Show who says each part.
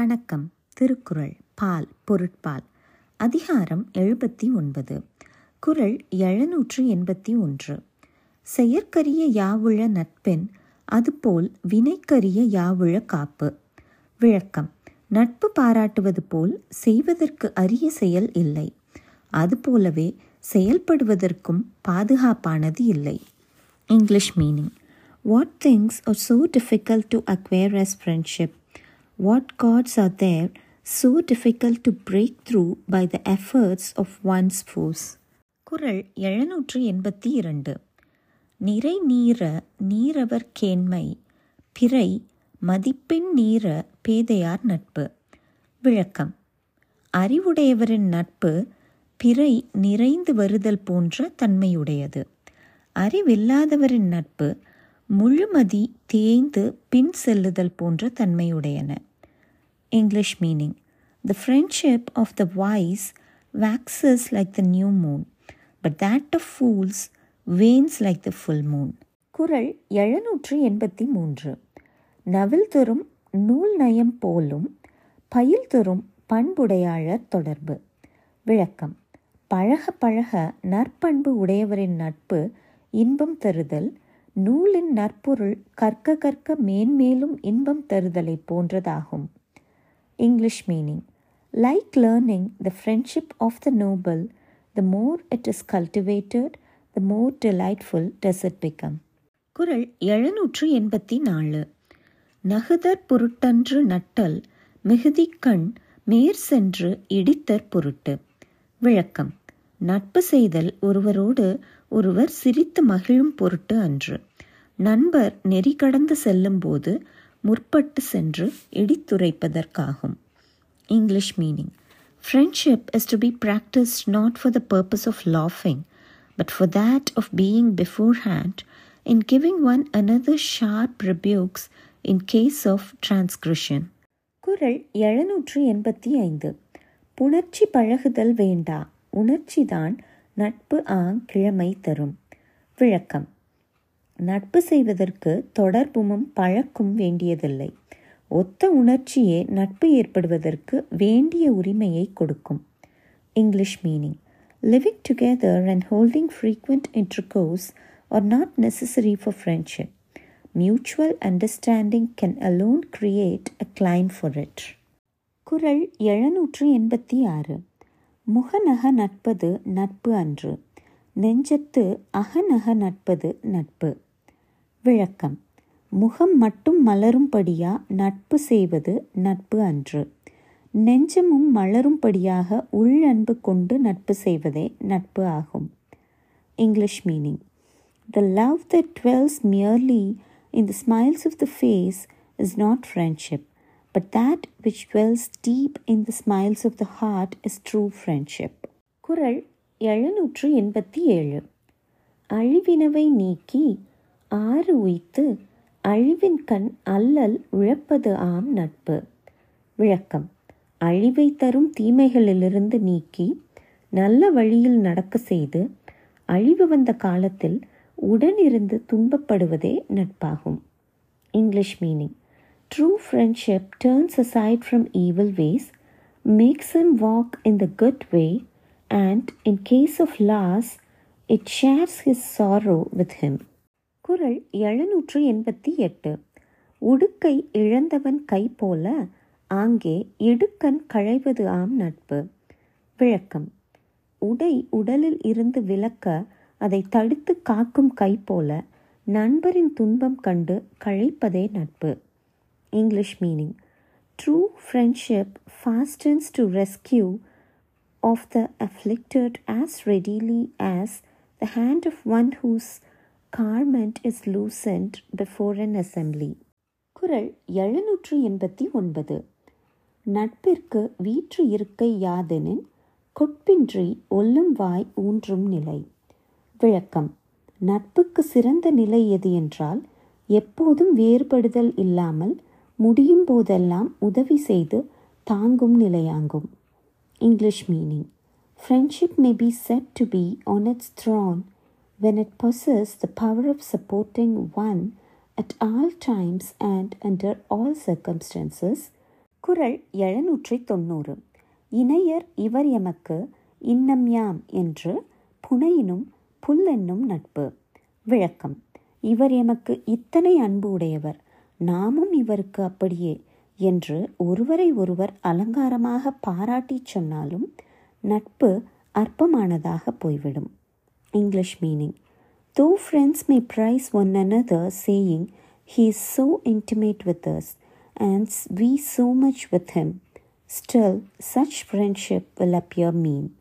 Speaker 1: வணக்கம் திருக்குறள் பால் பொருட்பால் அதிகாரம் எழுபத்தி ஒன்பது குரல் எழுநூற்று எண்பத்தி ஒன்று செயற்கரிய யாவுழ நட்பெண் அதுபோல் வினைக்கரிய யாவுழ காப்பு விளக்கம் நட்பு பாராட்டுவது போல் செய்வதற்கு அரிய செயல் இல்லை அதுபோலவே செயல்படுவதற்கும் பாதுகாப்பானது இல்லை
Speaker 2: English meaning what things are so difficult to acquire as friendship What guards are there so difficult to break through by the efforts of one's force?
Speaker 1: குரல் எழுநூற்று எண்பத்தி இரண்டு நிறை நீர நீரவர் கேண்மை பிறை மதிப்பெண் நீர பேதையார் நட்பு விளக்கம் அறிவுடையவரின் நட்பு பிறை நிறைந்து வருதல் போன்ற தன்மையுடையது அறிவில்லாதவரின் நட்பு முழுமதி தேய்ந்து பின் செல்லுதல் போன்ற தன்மையுடையன
Speaker 2: English meaning. The friendship of the wise waxes like the new moon, but that of fools wanes like the full moon.
Speaker 1: குரல் எழுநூற்று எண்பத்தி மூன்று நவில் தரும் நூல் நயம் போலும் பயில் தரும் பண்புடையாளர் தொடர்பு விளக்கம் பழக பழக நற்பண்பு உடையவரின் நட்பு இன்பம் தருதல் நூலின் நற்பொருள் கற்க கற்க மேன்மேலும் இன்பம் தருதலை போன்றதாகும்
Speaker 2: English meaning. Like learning, the friendship of the noble, the more it is cultivated, the more delightful does it become.
Speaker 1: குரல் எழுநூற்று எண்பத்தி நாலு நகுதற் பொருட்டன்று நட்டல் மிகுதி கண் மேற் சென்று இடித்தற் பொருட்டு விளக்கம் நட்பு செய்தல் ஒருவரோடு ஒருவர் சிரித்து மகிழும் பொருட்டு அன்று நண்பர் நெறி கடந்து செல்லும்போது போது முற்பட்டு சென்று இடித்துரைப்பதற்காகும்
Speaker 2: English meaning friendship is to be practise not for the purpose of லாஃபிங் but for that of being beforehand in giving one another sharp rebukes in case of transgression.
Speaker 1: குரல் எழுநூற்றி எண்பத்தி ஐந்து புணர்ச்சி பழகுதல் வேண்டா உணர்ச்சிதான் நட்பு ஆங் கிழமை தரும் விளக்கம் நட்பு செய்வதற்கு தொடர்புமும் பழக்கும் வேண்டியதில்லை ஒத்த உணர்ச்சியே நட்பு ஏற்படுவதற்கு வேண்டிய உரிமையை கொடுக்கும்
Speaker 2: English meaning living together and holding frequent course are not necessary for friendship mutual understanding can alone create a claim for it
Speaker 1: குரல் எழுநூற்று எண்பத்தி ஆறு முகநக நட்பது நட்பு அன்று நெஞ்சத்து அகநக நட்பது நட்பு விளக்கம் முகம் மட்டும் மலரும்படியா நட்பு செய்வது நட்பு அன்று நெஞ்சமும் மலரும்படியாக உள் அன்பு கொண்டு நட்பு செய்வதே நட்பு ஆகும்
Speaker 2: English meaning the love the dwells merely in the smiles of the face is not friendship but that which dwells deep in the smiles of the heart is true friendship
Speaker 1: குரல் எழுநூற்று எண்பத்தி ஏழு அழிவினவை நீக்கி ஆறு உய்த்து அழிவின் கண் அல்லல் உழப்பது ஆம் நட்பு விளக்கம் அழிவை தரும் தீமைகளிலிருந்து நீக்கி நல்ல வழியில் நடக்க செய்து அழிவு வந்த காலத்தில் உடனிருந்து துன்பப்படுவதே நட்பாகும்
Speaker 2: English meaning true friendship turns aside from evil ways makes him walk in the good way and in case of loss it shares his sorrow with him
Speaker 1: குரல் எழுநூற்று எண்பத்தி எட்டு உடுக்கை இழந்தவன் கை போல ஆங்கே இடுக்கண் களைவது ஆம் நட்பு விளக்கம் உடை உடலில் இருந்து விலக்க அதை தடுத்து காக்கும் கை போல நண்பரின் துன்பம் கண்டு கழிப்பதே நட்பு
Speaker 2: English meaning true friendship hastens to rescue of the afflicted as readily as the hand of one whose garment is loosened before an assembly
Speaker 1: குரல் எழுநூற்று எண்பத்தி ஒன்பது நட்பிற்கு வீற்று இருக்கை யாதெனின் கொட்பின்றி ஒல்லும் வாய் ஊன்றும் நிலை விளக்கம் நட்புக்கு சிறந்த நிலை எது என்றால் எப்போதும் வேறுபடுதல் இல்லாமல் முடியும் போதெல்லாம் உதவி செய்து தாங்கும் நிலையாங்கும்
Speaker 2: English meaning friendship may be set to be on its throne when it possesses the power of supporting one at all times and under all circumstances
Speaker 1: குரல் எழுநூற்றி தொண்ணூறு இணையர் இவர் எமக்கு இன்னம் யாம் என்று புனையினும் புல்லென்னும் நட்பு விளக்கம் இவர் எமக்கு இத்தனை அன்பு உடையவர் நாமும் இவருக்கு அப்படியே என்று ஒருவரை ஒருவர் அலங்காரமாக பாராட்டி சொன்னாலும் நட்பு அற்பமானதாக போய்விடும்
Speaker 2: English meaning. Though friends may prize one another, saying, He is so intimate with us, and we so much with him, still such friendship will appear mean.